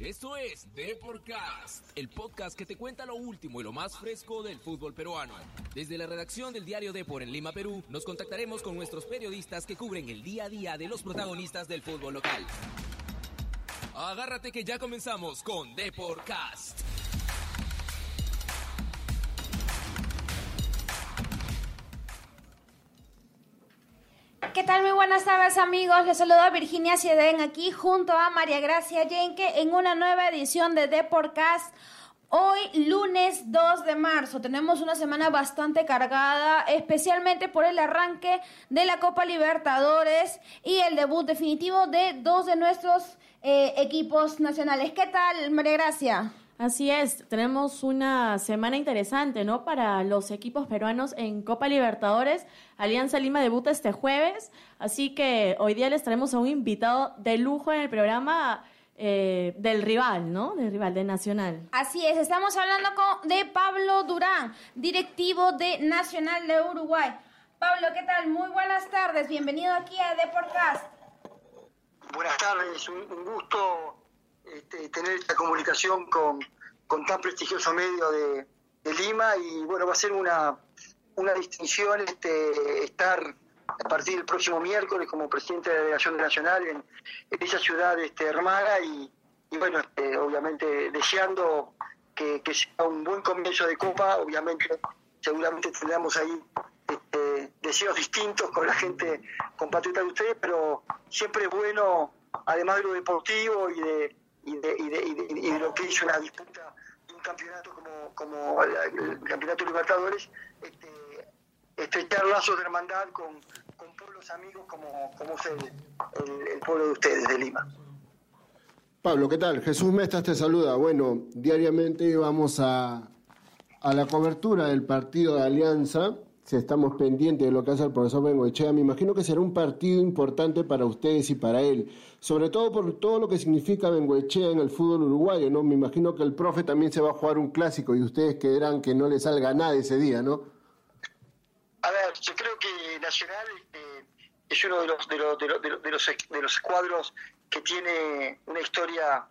Esto es Deporcast, el podcast que te cuenta lo último y lo más fresco del fútbol peruano. Desde la redacción del diario Depor en Lima, Perú, nos contactaremos con nuestros periodistas que cubren el día a día de los protagonistas del fútbol local. Agárrate que ya comenzamos con Deporcast. ¿Qué tal? Muy buenas tardes amigos. Les saluda Virginia Sieden aquí junto a María Gracia Yenke en una nueva edición de Deporcast. Hoy, lunes 2 de marzo, tenemos una semana bastante cargada, especialmente por el arranque de la Copa Libertadores y el debut definitivo de dos de nuestros eh, equipos nacionales. ¿Qué tal, María Gracia? Así es, tenemos una semana interesante, ¿no? Para los equipos peruanos en Copa Libertadores. Alianza Lima debuta este jueves, así que hoy día les traemos a un invitado de lujo en el programa eh, del rival, ¿no? Del rival, de Nacional. Así es, estamos hablando con, de Pablo Durán, directivo de Nacional de Uruguay. Pablo, ¿qué tal? Muy buenas tardes, bienvenido aquí a Deporcast. Buenas tardes, un, un gusto este, tener esta comunicación con, con tan prestigioso medio de, Lima y bueno, va a ser una, una distinción este, estar a partir del próximo miércoles como presidente de la delegación nacional en, esa ciudad este, hermana y, bueno, este, obviamente deseando que, que, sea un buen comienzo de Copa, obviamente seguramente tendremos ahí este, deseos distintos con la gente compatriota de ustedes, pero siempre es bueno, además de lo deportivo y de, y de, y de, y de, lo que hizo una disputa de un campeonato como, como el, el Campeonato Libertadores, este, estrechar lazos de hermandad con, con pueblos amigos como, como es el, pueblo de ustedes, de Lima. Pablo, ¿qué tal? Jesús Mestas te saluda. Bueno, diariamente vamos a, a la cobertura del partido de Alianza. Si estamos pendientes de lo que hace el profesor Bengoechea, me imagino que será un partido importante para ustedes y para él, sobre todo por todo lo que significa Bengoechea en el fútbol uruguayo, ¿no? Me imagino que el profe también se va a jugar un clásico y ustedes querrán que no le salga nada ese día, ¿no? A ver, yo creo que Nacional eh, es uno de los de los, de los, de los, de los, de los cuadros que tiene una historia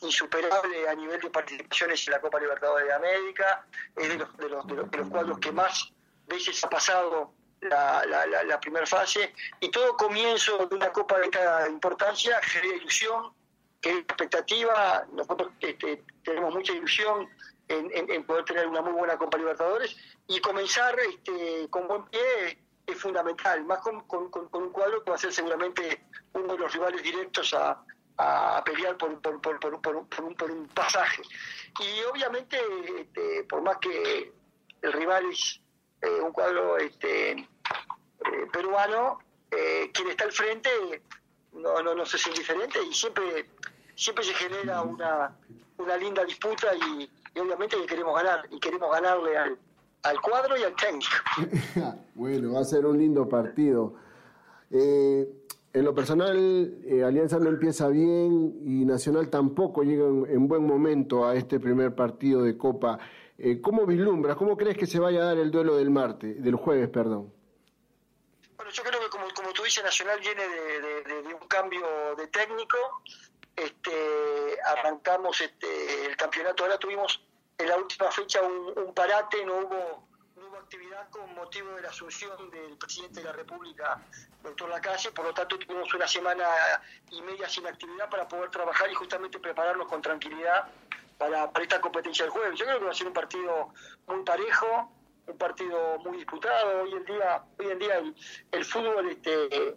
insuperable a nivel de participaciones en la Copa Libertadores de América, es de los, de los, de los, de los cuadros que más veces ha pasado la, la, la, la primera fase y todo comienzo de una Copa de esta importancia genera ilusión, que expectativa, nosotros este, tenemos mucha ilusión en, en, en, poder tener una muy buena Copa Libertadores y comenzar este, con buen pie es fundamental, más con, con, con, un cuadro que va a ser seguramente uno de los rivales directos a, a pelear por, por, por, por, por, un, un pasaje. Y obviamente, este, por más que el rival es eh, un cuadro este, eh, peruano, eh, quien está al frente no, no, no es indiferente y siempre, siempre se genera una, una linda disputa y, obviamente que queremos ganar y queremos ganarle al, al cuadro y al técnico. bueno, va a ser un lindo partido. Eh, en lo personal, eh, Alianza no empieza bien y Nacional tampoco llega en, buen momento a este primer partido de Copa. Eh, ¿Cómo vislumbras? ¿Cómo crees que se vaya a dar el duelo del martes, del jueves, perdón? Bueno, yo creo que como, como tú dices, Nacional viene de, un cambio de técnico. Este, arrancamos este, el campeonato, ahora tuvimos en la última fecha un, un parate, no hubo, no hubo actividad con motivo de la asunción del presidente de la República, doctor Lacalle, por lo tanto tuvimos una semana y media sin actividad para poder trabajar y justamente prepararnos con tranquilidad para, para esta competencia del jueves. Yo creo que va a ser un partido muy parejo, un partido muy disputado. Hoy en día, hoy en día el, el fútbol este,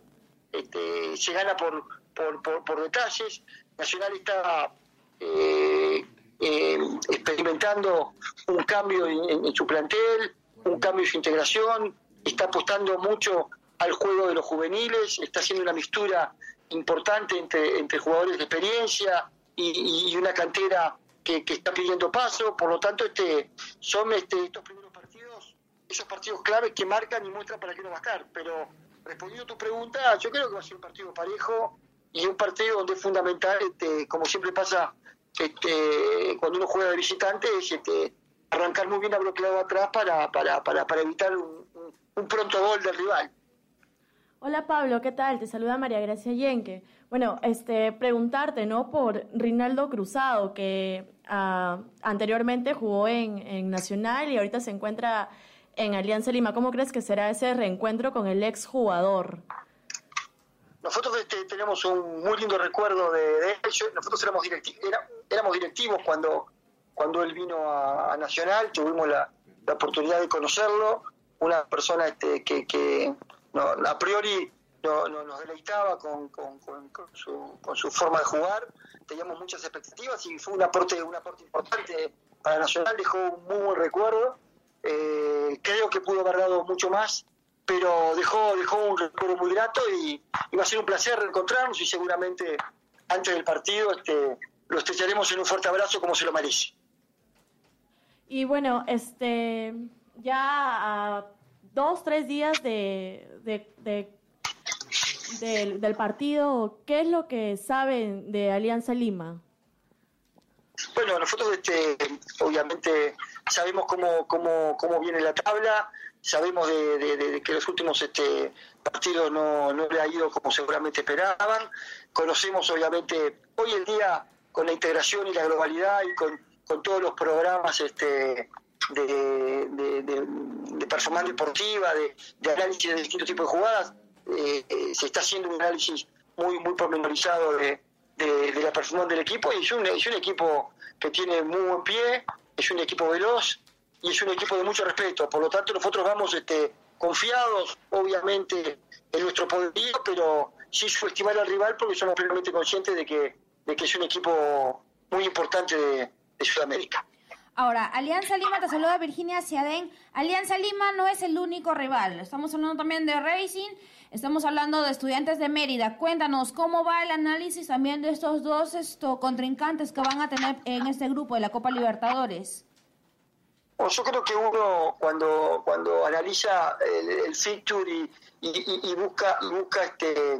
este, se gana por, por, por, detalles. Nacional está eh, eh, experimentando un cambio en, su plantel, un cambio en su integración, está apostando mucho al juego de los juveniles, está haciendo una mistura importante entre, entre jugadores de experiencia y, y una cantera que, está pidiendo paso, por lo tanto este son este, estos primeros partidos, esos partidos claves que marcan y muestran para qué no va a estar, pero respondiendo a tu pregunta, yo creo que va a ser un partido parejo y un partido donde es fundamental, este, como siempre pasa este, cuando uno juega de visitante, es este, arrancar muy bien a bloqueado atrás para, para, para, para evitar un, un, un, pronto gol del rival. Hola Pablo, ¿qué tal? Te saluda María Gracia Yenque. Bueno, este, preguntarte, ¿no? Por Rinaldo Cruzado, que ah, anteriormente jugó en, Nacional y ahorita se encuentra en Alianza Lima. ¿Cómo crees que será ese reencuentro con el ex jugador? Nosotros este, tenemos un muy lindo recuerdo de, de. Nosotros éramos, directi directivos cuando, cuando él vino a, Nacional, tuvimos la, la, oportunidad de conocerlo. Una persona este, que, que no, a priori no, no, nos deleitaba con, con, su, con su forma de jugar, teníamos muchas expectativas y fue un aporte, un aporte importante para Nacional, dejó un muy buen recuerdo, eh, creo que pudo haber dado mucho más, pero dejó, dejó un recuerdo muy grato y, va a ser un placer reencontrarnos y seguramente antes del partido este, lo estrecharemos en un fuerte abrazo como se lo merece. Y bueno, este ya a dos, tres días de del, partido, ¿qué es lo que saben de Alianza Lima? Bueno, nosotros este, obviamente sabemos cómo, cómo, cómo viene la tabla, sabemos de, que los últimos este, partidos no, no le ha ido como seguramente esperaban, conocemos obviamente hoy en día con la integración y la globalidad y con, con todos los programas este, de, de, de, de deportiva, de, de análisis de distintos tipos de jugadas, eh, se está haciendo un análisis muy muy pormenorizado de, de, de la performance del equipo y es un, es un equipo que tiene muy buen pie, es un equipo veloz y es un equipo de mucho respeto. Por lo tanto, nosotros vamos este, confiados, obviamente, en nuestro poderío, pero sin subestimar al rival porque somos plenamente conscientes de que, de que es un equipo muy importante de, de Sudamérica. Ahora, Alianza Lima, te saluda Virginia Ciadén. Alianza Lima no es el único rival. Estamos hablando también de Racing, estamos hablando de estudiantes de Mérida. Cuéntanos, ¿cómo va el análisis también de estos dos esto, contrincantes que van a tener en este grupo de la Copa Libertadores? Bueno, yo creo que uno cuando cuando analiza el, el fixture y, busca busca este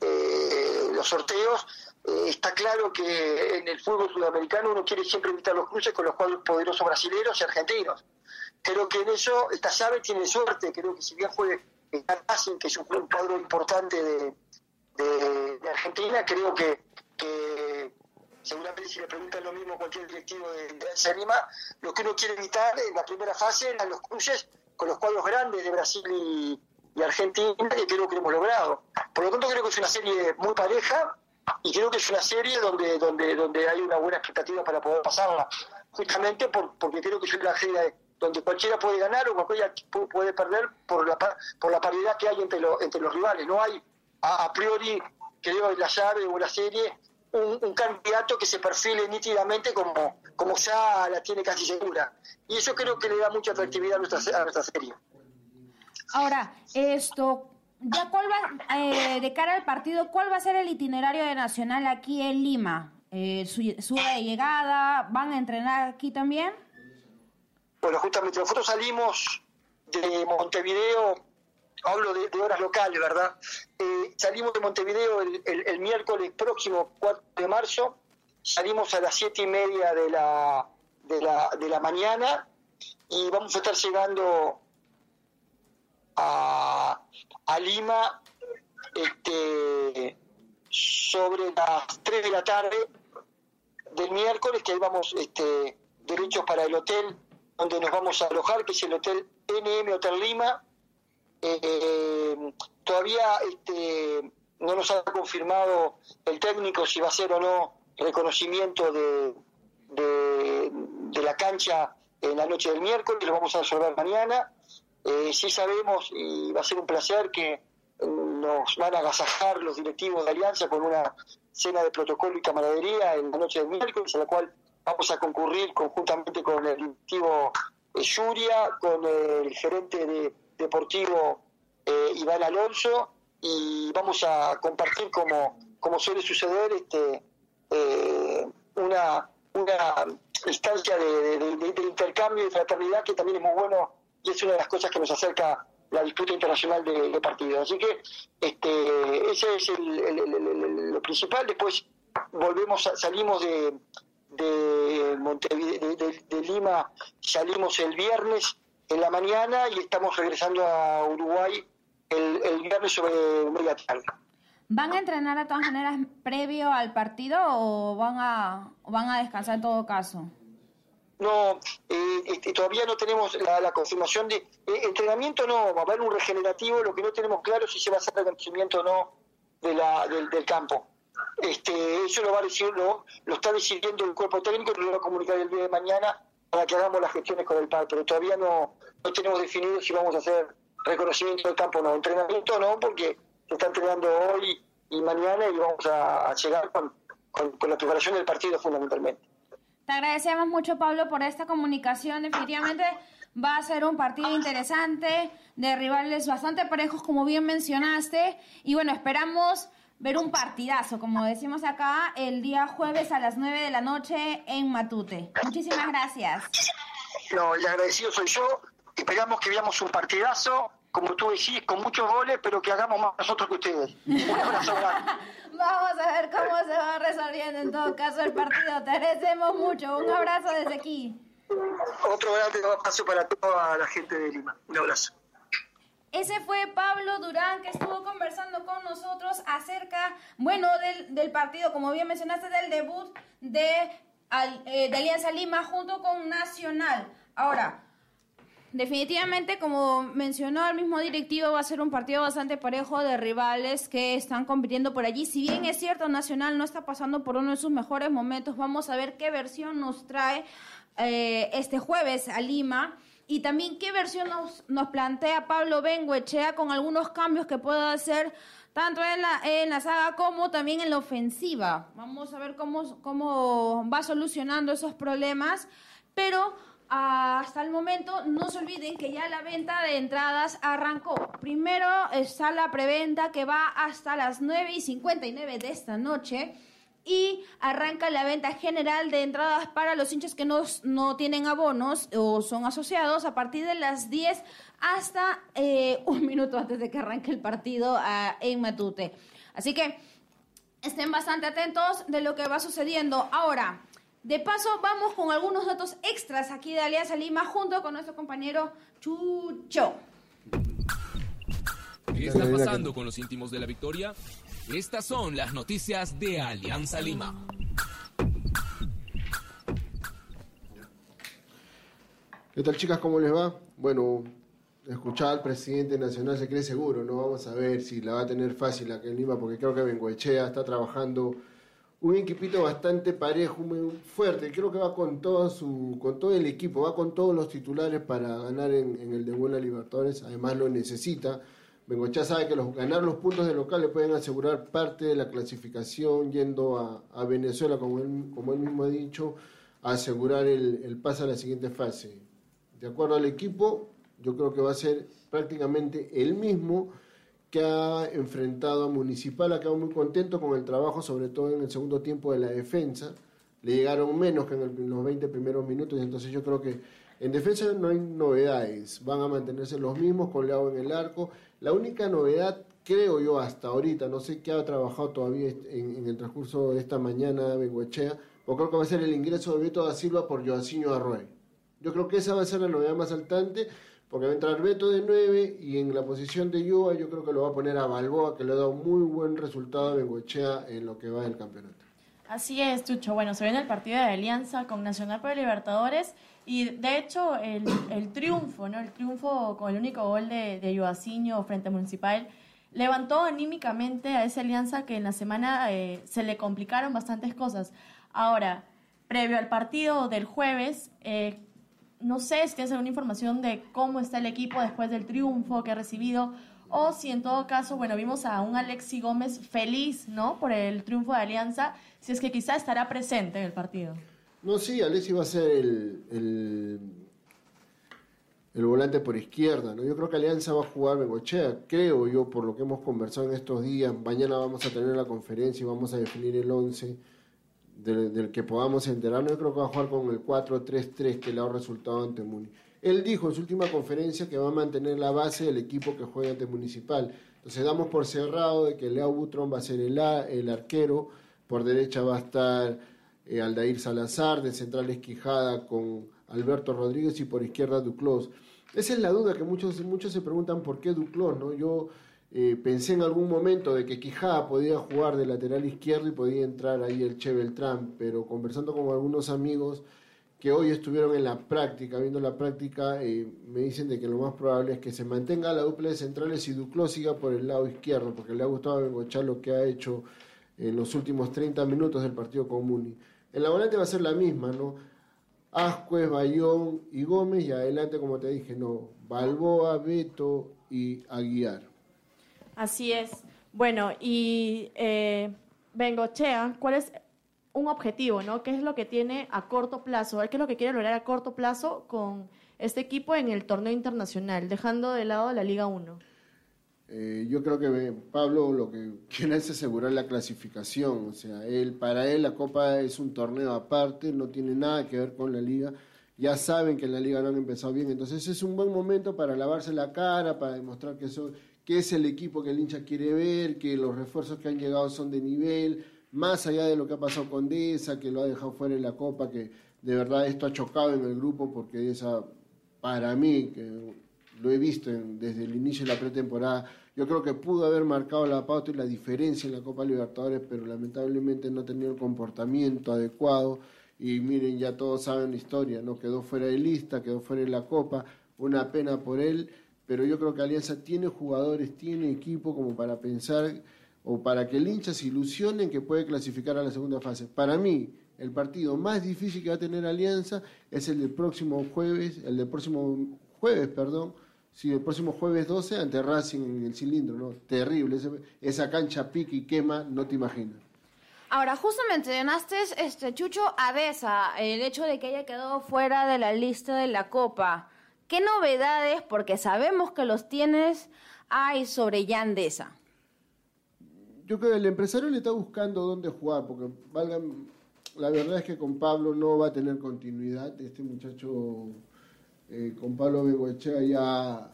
eh, los sorteos, eh, está claro que en el fútbol sudamericano uno quiere siempre evitar los cruces con los cuadros poderosos brasileños y argentinos. Creo que en eso esta llave tiene suerte, creo que si bien fue Racing, que es un, cuadro importante de, Argentina, creo que, que seguramente si le preguntan lo mismo cualquier directivo de, de Anima, lo que uno quiere evitar en la primera fase eran los cruces con los cuadros grandes de Brasil y, Argentina, que creo que hemos logrado. Por lo tanto, creo que es una serie muy pareja y creo que es una serie donde donde donde hay una buena expectativa para poder pasarla, justamente por, porque creo que es una serie donde cualquiera puede ganar o cualquiera puede perder por la por la paridad que hay entre, lo, entre los rivales. No hay a, a priori, creo, en la llave o la serie un, candidato que se perfile nítidamente como, como ya la tiene casi segura. Y eso creo que le da mucha atractividad a nuestra, a nuestra serie. Ahora, esto, ya cuál va, eh, de cara al partido, ¿cuál va a ser el itinerario de Nacional aquí en Lima? Eh, su, su llegada, ¿van a entrenar aquí también? Bueno, justamente nosotros salimos de Montevideo, hablo de, horas locales, ¿verdad? Eh, salimos de Montevideo el, el, miércoles próximo, 4 de marzo, salimos a las siete y media de la, de la, de la mañana y vamos a estar llegando a, a Lima este, sobre las 3 de la tarde del miércoles, que ahí vamos este, derechos para el hotel donde nos vamos a alojar, que es el hotel NM Hotel Lima. Eh, todavía este, no nos ha confirmado el técnico si va a ser o no reconocimiento de, de, la cancha en la noche del miércoles, lo vamos a resolver mañana. Eh, sí sabemos, y va a ser un placer, que nos van a agasajar los directivos de Alianza con una cena de protocolo y camaradería en la noche del miércoles, a la cual vamos a concurrir conjuntamente con el directivo eh, Yuria, con el gerente de, deportivo eh, Iván Alonso, y vamos a compartir, como, suele suceder, este eh, una, instancia de, intercambio y fraternidad que también es muy bueno y es una de las cosas que nos acerca la disputa internacional de, partidos. Así que este, ese es el, lo principal. Después volvemos, a, salimos de, de, Montevideo, de, de, Lima, salimos el viernes en la mañana y estamos regresando a Uruguay el, el viernes sobre Media ¿Van a entrenar de todas maneras previo al partido o van a, van a descansar en todo caso? No, eh, este, todavía no tenemos la, confirmación de... Eh, entrenamiento no, va a haber un regenerativo, lo que no tenemos claro es si se va a hacer reconocimiento o no de la, del, campo. Este, eso lo va a decir, lo, lo está decidiendo el cuerpo técnico y lo va a comunicar el día de mañana para que hagamos las gestiones con el PAR, pero todavía no, no tenemos definido si vamos a hacer reconocimiento del campo o no. Entrenamiento no, porque se está entrenando hoy y mañana y vamos a, llegar con, con, la preparación del partido fundamentalmente. Te agradecemos mucho, Pablo, por esta comunicación. Definitivamente va a ser un partido interesante, de rivales bastante parejos, como bien mencionaste. Y bueno, esperamos ver un partidazo, como decimos acá, el día jueves a las 9 de la noche en Matute. Muchísimas gracias. No, el agradecido soy yo. Esperamos que veamos un partidazo como tú decís, con muchos goles, pero que hagamos más nosotros que ustedes. Un abrazo Vamos a ver cómo se va resolviendo en todo caso el partido. Te agradecemos mucho. Un abrazo desde aquí. Otro grande abrazo para toda la gente de Lima. Un abrazo. Ese fue Pablo Durán que estuvo conversando con nosotros acerca, bueno, del, del partido, como bien mencionaste, del debut de, eh, de Alianza Lima junto con Nacional. Ahora, Definitivamente, como mencionó el mismo directivo, va a ser un partido bastante parejo de rivales que están compitiendo por allí. Si bien es cierto, Nacional no está pasando por uno de sus mejores momentos, vamos a ver qué versión nos trae eh, este jueves a Lima. Y también qué versión nos, nos plantea Pablo Bengoechea con algunos cambios que pueda hacer tanto en la, en la saga como también en la ofensiva. Vamos a ver cómo, cómo va solucionando esos problemas. Pero hasta el momento no se olviden que ya la venta de entradas arrancó. Primero está la preventa que va hasta las 9 y 59 de esta noche y arranca la venta general de entradas para los hinchas que no, no tienen abonos o son asociados a partir de las 10 hasta eh, un minuto antes de que arranque el partido ah, en Matute. Así que estén bastante atentos de lo que va sucediendo. Ahora, de paso, vamos con algunos datos extras aquí de Alianza Lima junto con nuestro compañero Chucho. ¿Qué está pasando con los íntimos de la victoria? Estas son las noticias de Alianza Lima. ¿Qué tal chicas? ¿Cómo les va? Bueno, escuchar al presidente nacional se cree seguro, ¿no? Vamos a ver si la va a tener fácil aquí en Lima, porque creo que Bengoechea está trabajando un equipito bastante parejo, muy fuerte. Creo que va con todo su, con todo el equipo, va con todos los titulares para ganar en, el de Buena Libertadores. Además lo necesita. Bengochá sabe que ganar los puntos de local le pueden asegurar parte de la clasificación yendo a, Venezuela, como él, como él mismo ha dicho, a asegurar el, el pase a la siguiente fase. De acuerdo al equipo, yo creo que va a ser prácticamente el mismo que ha enfrentado a Municipal, ha quedado muy contento con el trabajo, sobre todo en el segundo tiempo de la defensa. Le llegaron menos que en, los 20 primeros minutos, entonces yo creo que en defensa no hay novedades, van a mantenerse los mismos con Leao en el arco. La única novedad, creo yo, hasta ahorita, no sé qué ha trabajado todavía en, el transcurso de esta mañana Bengoechea, porque creo que va a ser el ingreso de Beto da Silva por Joacinho Arroy. Yo creo que esa va a ser la novedad más saltante porque va a entrar Beto de 9 y en la posición de Yua yo creo que lo va a poner a Balboa, que le ha dado muy buen resultado a Bengochea en lo que va del campeonato. Así es, Chucho. Bueno, se viene el partido de alianza con Nacional para Libertadores y de hecho el, triunfo, ¿no? El triunfo con el único gol de, de frente a Municipal levantó anímicamente a esa alianza que en la semana eh, se le complicaron bastantes cosas. Ahora, previo al partido del jueves, eh, no sé si tienes alguna información de cómo está el equipo después del triunfo que ha recibido o si en todo caso, bueno, vimos a un Alexi Gómez feliz, ¿no? Por el triunfo de Alianza, si es que quizá estará presente en el partido. No, sí, Alexi va a ser el, el, volante por izquierda, ¿no? Yo creo que Alianza va a jugar Bengochea, creo yo, por lo que hemos conversado en estos días. Mañana vamos a tener la conferencia y vamos a definir el 11 del, que podamos enterarnos, yo creo que va a jugar con el 4-3-3 que le ha resultado ante Muni. Él dijo en su última conferencia que va a mantener la base del equipo que juega ante Municipal. Entonces damos por cerrado de que Leo Butron va a ser el, el arquero, por derecha va a estar eh, Aldair Salazar, de central Esquijada con Alberto Rodríguez y por izquierda Duclos. esa es la duda que muchos, muchos se preguntan por qué Duclos, ¿no? Yo eh, pensé en algún momento de que Quijada podía jugar de lateral izquierdo y podía entrar ahí el Che Beltrán, pero conversando con algunos amigos que hoy estuvieron en la práctica, viendo la práctica, eh, me dicen de que lo más probable es que se mantenga la dupla de centrales y Duclos siga por el lado izquierdo, porque le ha gustado Bengochá lo que ha hecho en los últimos 30 minutos del partido con Muni. En la volante va a ser la misma, ¿no? Ascuez, Bayón y Gómez, y adelante, como te dije, no, Balboa, Beto y Aguiar. Así es. Bueno, y eh, Bengochea, ¿cuál es un objetivo, ¿no? ¿Qué es lo que tiene a corto plazo? ¿Qué es lo que quiere lograr a corto plazo con este equipo en el torneo internacional, dejando de lado la Liga 1? Eh, yo creo que Pablo lo que quiere es asegurar la clasificación, o sea, él para él la Copa es un torneo aparte, no tiene nada que ver con la Liga. Ya saben que en la Liga no han empezado bien, entonces es un buen momento para lavarse la cara, para demostrar que, que es el equipo que el hincha quiere ver, que los refuerzos que han llegado son de nivel, más allá de lo que ha pasado con Deza, que lo ha dejado fuera en la Copa, que de verdad esto ha chocado en el grupo, porque Deza, para mí, que lo he visto desde el inicio de la pretemporada, yo creo que pudo haber marcado la pauta y la diferencia en la Copa Libertadores, pero lamentablemente no tenía el comportamiento adecuado. Y miren, ya todos saben la historia, ¿no? Quedó fuera de lista, quedó fuera de la Copa, una pena por él, pero yo creo que Alianza tiene jugadores, tiene equipo como para pensar o para que el hincha se ilusione que puede clasificar a la segunda fase. Para mí, el partido más difícil que va a tener Alianza es el del próximo jueves, el del próximo jueves, perdón, sí, el próximo jueves 12 ante Racing en el cilindro, ¿no? Terrible, esa cancha pica y quema, no te imaginas. Ahora, justo mencionaste, este, Chucho, Adesa, el hecho de que haya quedado fuera de la lista de la Copa. ¿Qué novedades, porque sabemos que los tienes, hay sobre Yandesa? Yo creo que el empresario le está buscando dónde jugar, porque valgan, la verdad es que con Pablo no va a tener continuidad. Este muchacho, eh, con Pablo Bengoechea ya,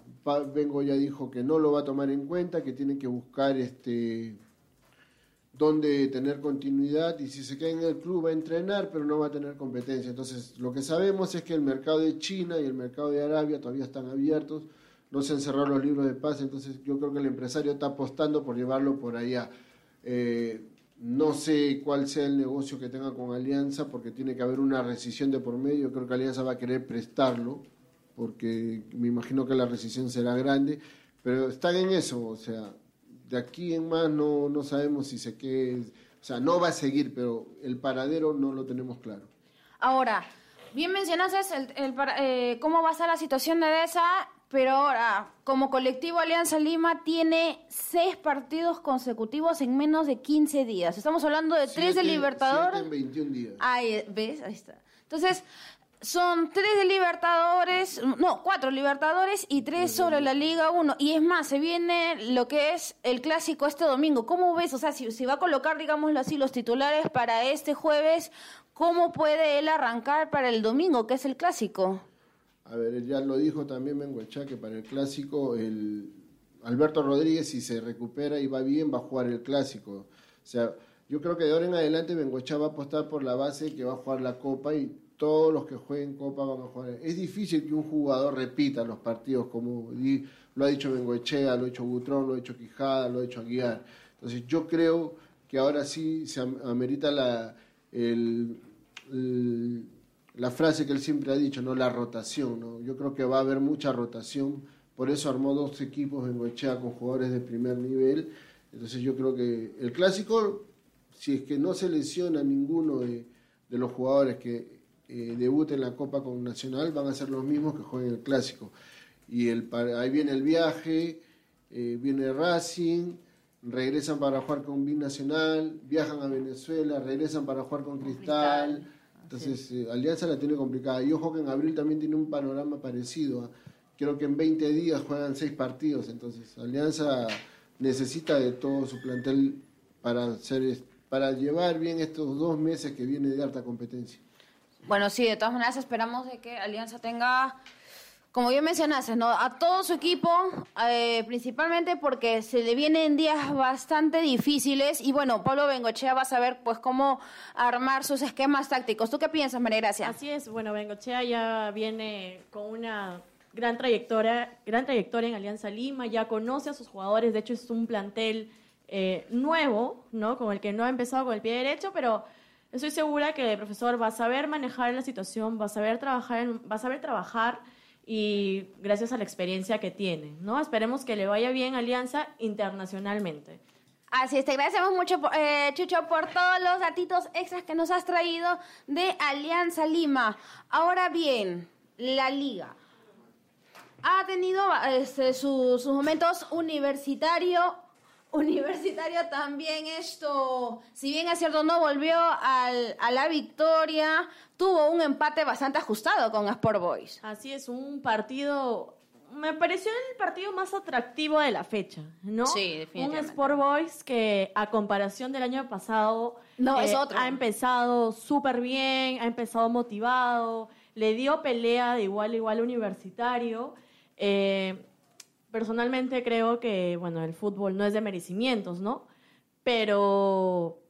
Vengo ya dijo que no lo va a tomar en cuenta, que tiene que buscar este dónde tener continuidad y si se queda en el club va a entrenar, pero no va a tener competencia. Entonces, lo que sabemos es que el mercado de China y el mercado de Arabia todavía están abiertos, no se han cerrado los libros de paz, entonces yo creo que el empresario está apostando por llevarlo por allá. Eh, no sé cuál sea el negocio que tenga con Alianza, porque tiene que haber una rescisión de por medio. Creo que Alianza va a querer prestarlo, porque me imagino que la rescisión será grande. Pero están en eso, o sea, de aquí en más no, no sabemos si se quede. O sea, no va a seguir, pero el paradero no lo tenemos claro. Ahora, bien mencionas el, el, eh, cómo va a estar la situación de esa pero ahora, como colectivo Alianza Lima tiene seis partidos consecutivos en menos de 15 días. Estamos hablando de tres de Libertadores. en 21 días. Ahí, ¿ves? Ahí está. Entonces, son tres de Libertadores, no, cuatro Libertadores y tres sobre la Liga 1. Y es más, se viene lo que es el clásico este domingo. ¿Cómo ves? O sea, si, si va a colocar, digámoslo así, los titulares para este jueves, ¿cómo puede él arrancar para el domingo, que es el clásico? A ver, ya lo dijo también Benguechá que para el clásico el Alberto Rodríguez si se recupera y va bien va a jugar el clásico. O sea, yo creo que de ahora en adelante Benguechá va a apostar por la base que va a jugar la Copa y todos los que jueguen Copa van a jugar. Es difícil que un jugador repita los partidos como lo ha dicho Bengoechea, lo ha dicho Butrón, lo ha dicho Quijada, lo ha dicho Aguiar. Entonces yo creo que ahora sí se amerita la, el la frase que él siempre ha dicho, ¿no? La rotación, ¿no? Yo creo que va a haber mucha rotación, por eso armó dos equipos en Goechea con jugadores de primer nivel. Entonces yo creo que el clásico, si es que no se lesiona ninguno de, los jugadores que eh, debuten en la Copa con Nacional, van a ser los mismos que jueguen el clásico. Y el, ahí viene el viaje, eh, viene Racing, regresan para jugar con Binacional, viajan a Venezuela, regresan para jugar con Cristal entonces, eh, Alianza la tiene complicada. Y ojo que en abril también tiene un panorama parecido. Creo que en 20 días juegan seis partidos. Entonces, Alianza necesita de todo su plantel para, hacer, para llevar bien estos dos meses que viene de alta competencia. Bueno, sí, de todas maneras esperamos de que Alianza tenga como bien mencionaste, ¿no? a todo su equipo, eh, principalmente porque se le vienen días bastante difíciles y bueno, Pablo Bengochea va a saber pues cómo armar sus esquemas tácticos. ¿Tú qué piensas, María Gracia? Así es, bueno, Bengochea ya viene con una gran trayectoria, gran trayectoria en Alianza Lima, ya conoce a sus jugadores, de hecho es un plantel eh, nuevo, ¿no? Con el que no ha empezado con el pie derecho, pero estoy segura que el profesor va a saber manejar la situación, va a saber trabajar, va a saber trabajar y gracias a la experiencia que tiene, ¿no? Esperemos que le vaya bien Alianza internacionalmente. Así es, te agradecemos mucho, eh, Chucho, por todos los datitos extras que nos has traído de Alianza Lima. Ahora bien, la liga ha tenido este, sus momentos universitario. Universitario también esto, si bien es cierto, no volvió al, a la victoria, tuvo un empate bastante ajustado con Sport Boys. Así es, un partido me pareció el partido más atractivo de la fecha, ¿no? Sí, definitivamente. Un Sport Boys que a comparación del año pasado no, es eh, otro. ha empezado súper bien, ha empezado motivado, le dio pelea de igual a igual universitario. Eh, personalmente creo que, bueno, el fútbol no es de merecimientos, ¿no? Pero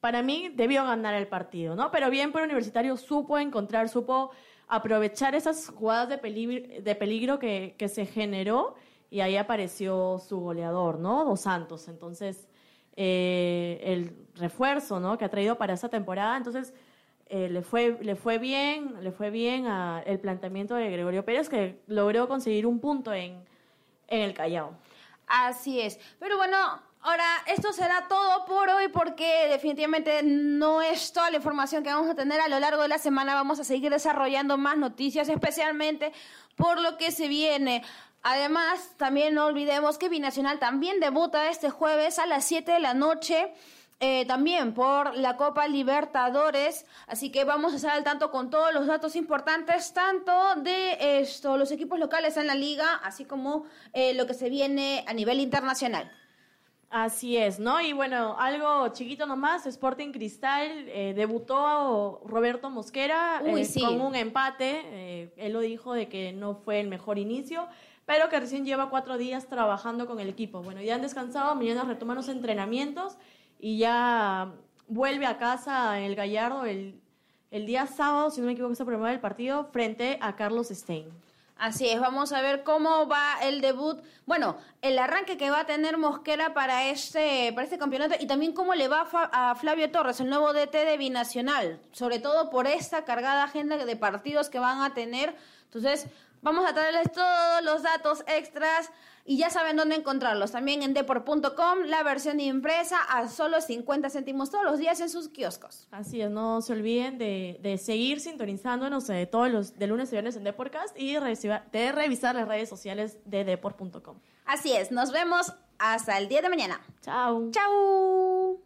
para mí debió ganar el partido, ¿no? Pero bien por Universitario supo encontrar, supo aprovechar esas jugadas de peligro, de peligro que, que, se generó y ahí apareció su goleador, ¿no? Dos Santos. Entonces, eh, el refuerzo, ¿no? Que ha traído para esa temporada. Entonces, eh, le, fue, le fue bien, le fue bien a el planteamiento de Gregorio Pérez, que logró conseguir un punto en, en el Callao. Así es. Pero bueno, Ahora, esto será todo por hoy porque definitivamente no es toda la información que vamos a tener a lo largo de la semana. Vamos a seguir desarrollando más noticias, especialmente por lo que se viene. Además, también no olvidemos que Binacional también debuta este jueves a las 7 de la noche. Eh, también por la Copa Libertadores, así que vamos a estar al tanto con todos los datos importantes, tanto de esto, los equipos locales en la liga, así como eh, lo que se viene a nivel internacional. Así es, ¿no? Y bueno, algo chiquito nomás, Sporting Cristal eh, debutó Roberto Mosquera Uy, eh, sí. con un empate. Eh, él lo dijo de que no fue el mejor inicio, pero que recién lleva cuatro días trabajando con el equipo. Bueno, ya han descansado, mañana retoman los entrenamientos y ya vuelve a casa el Gallardo el, el día sábado, si no me equivoco, es el primer del partido, frente a Carlos Stein. Así es, vamos a ver cómo va el debut, bueno, el arranque que va a tener Mosquera para este, para este campeonato y también cómo le va a Flavio Torres, el nuevo DT de Binacional, sobre todo por esta cargada agenda de partidos que van a tener. Entonces, vamos a traerles todos los datos extras y ya saben dónde encontrarlos. También en deport.com, la versión impresa a solo 50 céntimos todos los días en sus kioscos. Así es, no se olviden de, de seguir sintonizándonos eh, todos los de lunes a viernes en Deportcast y de revisar las redes sociales de deport.com. Así es, nos vemos hasta el día de mañana. Chao. Chao.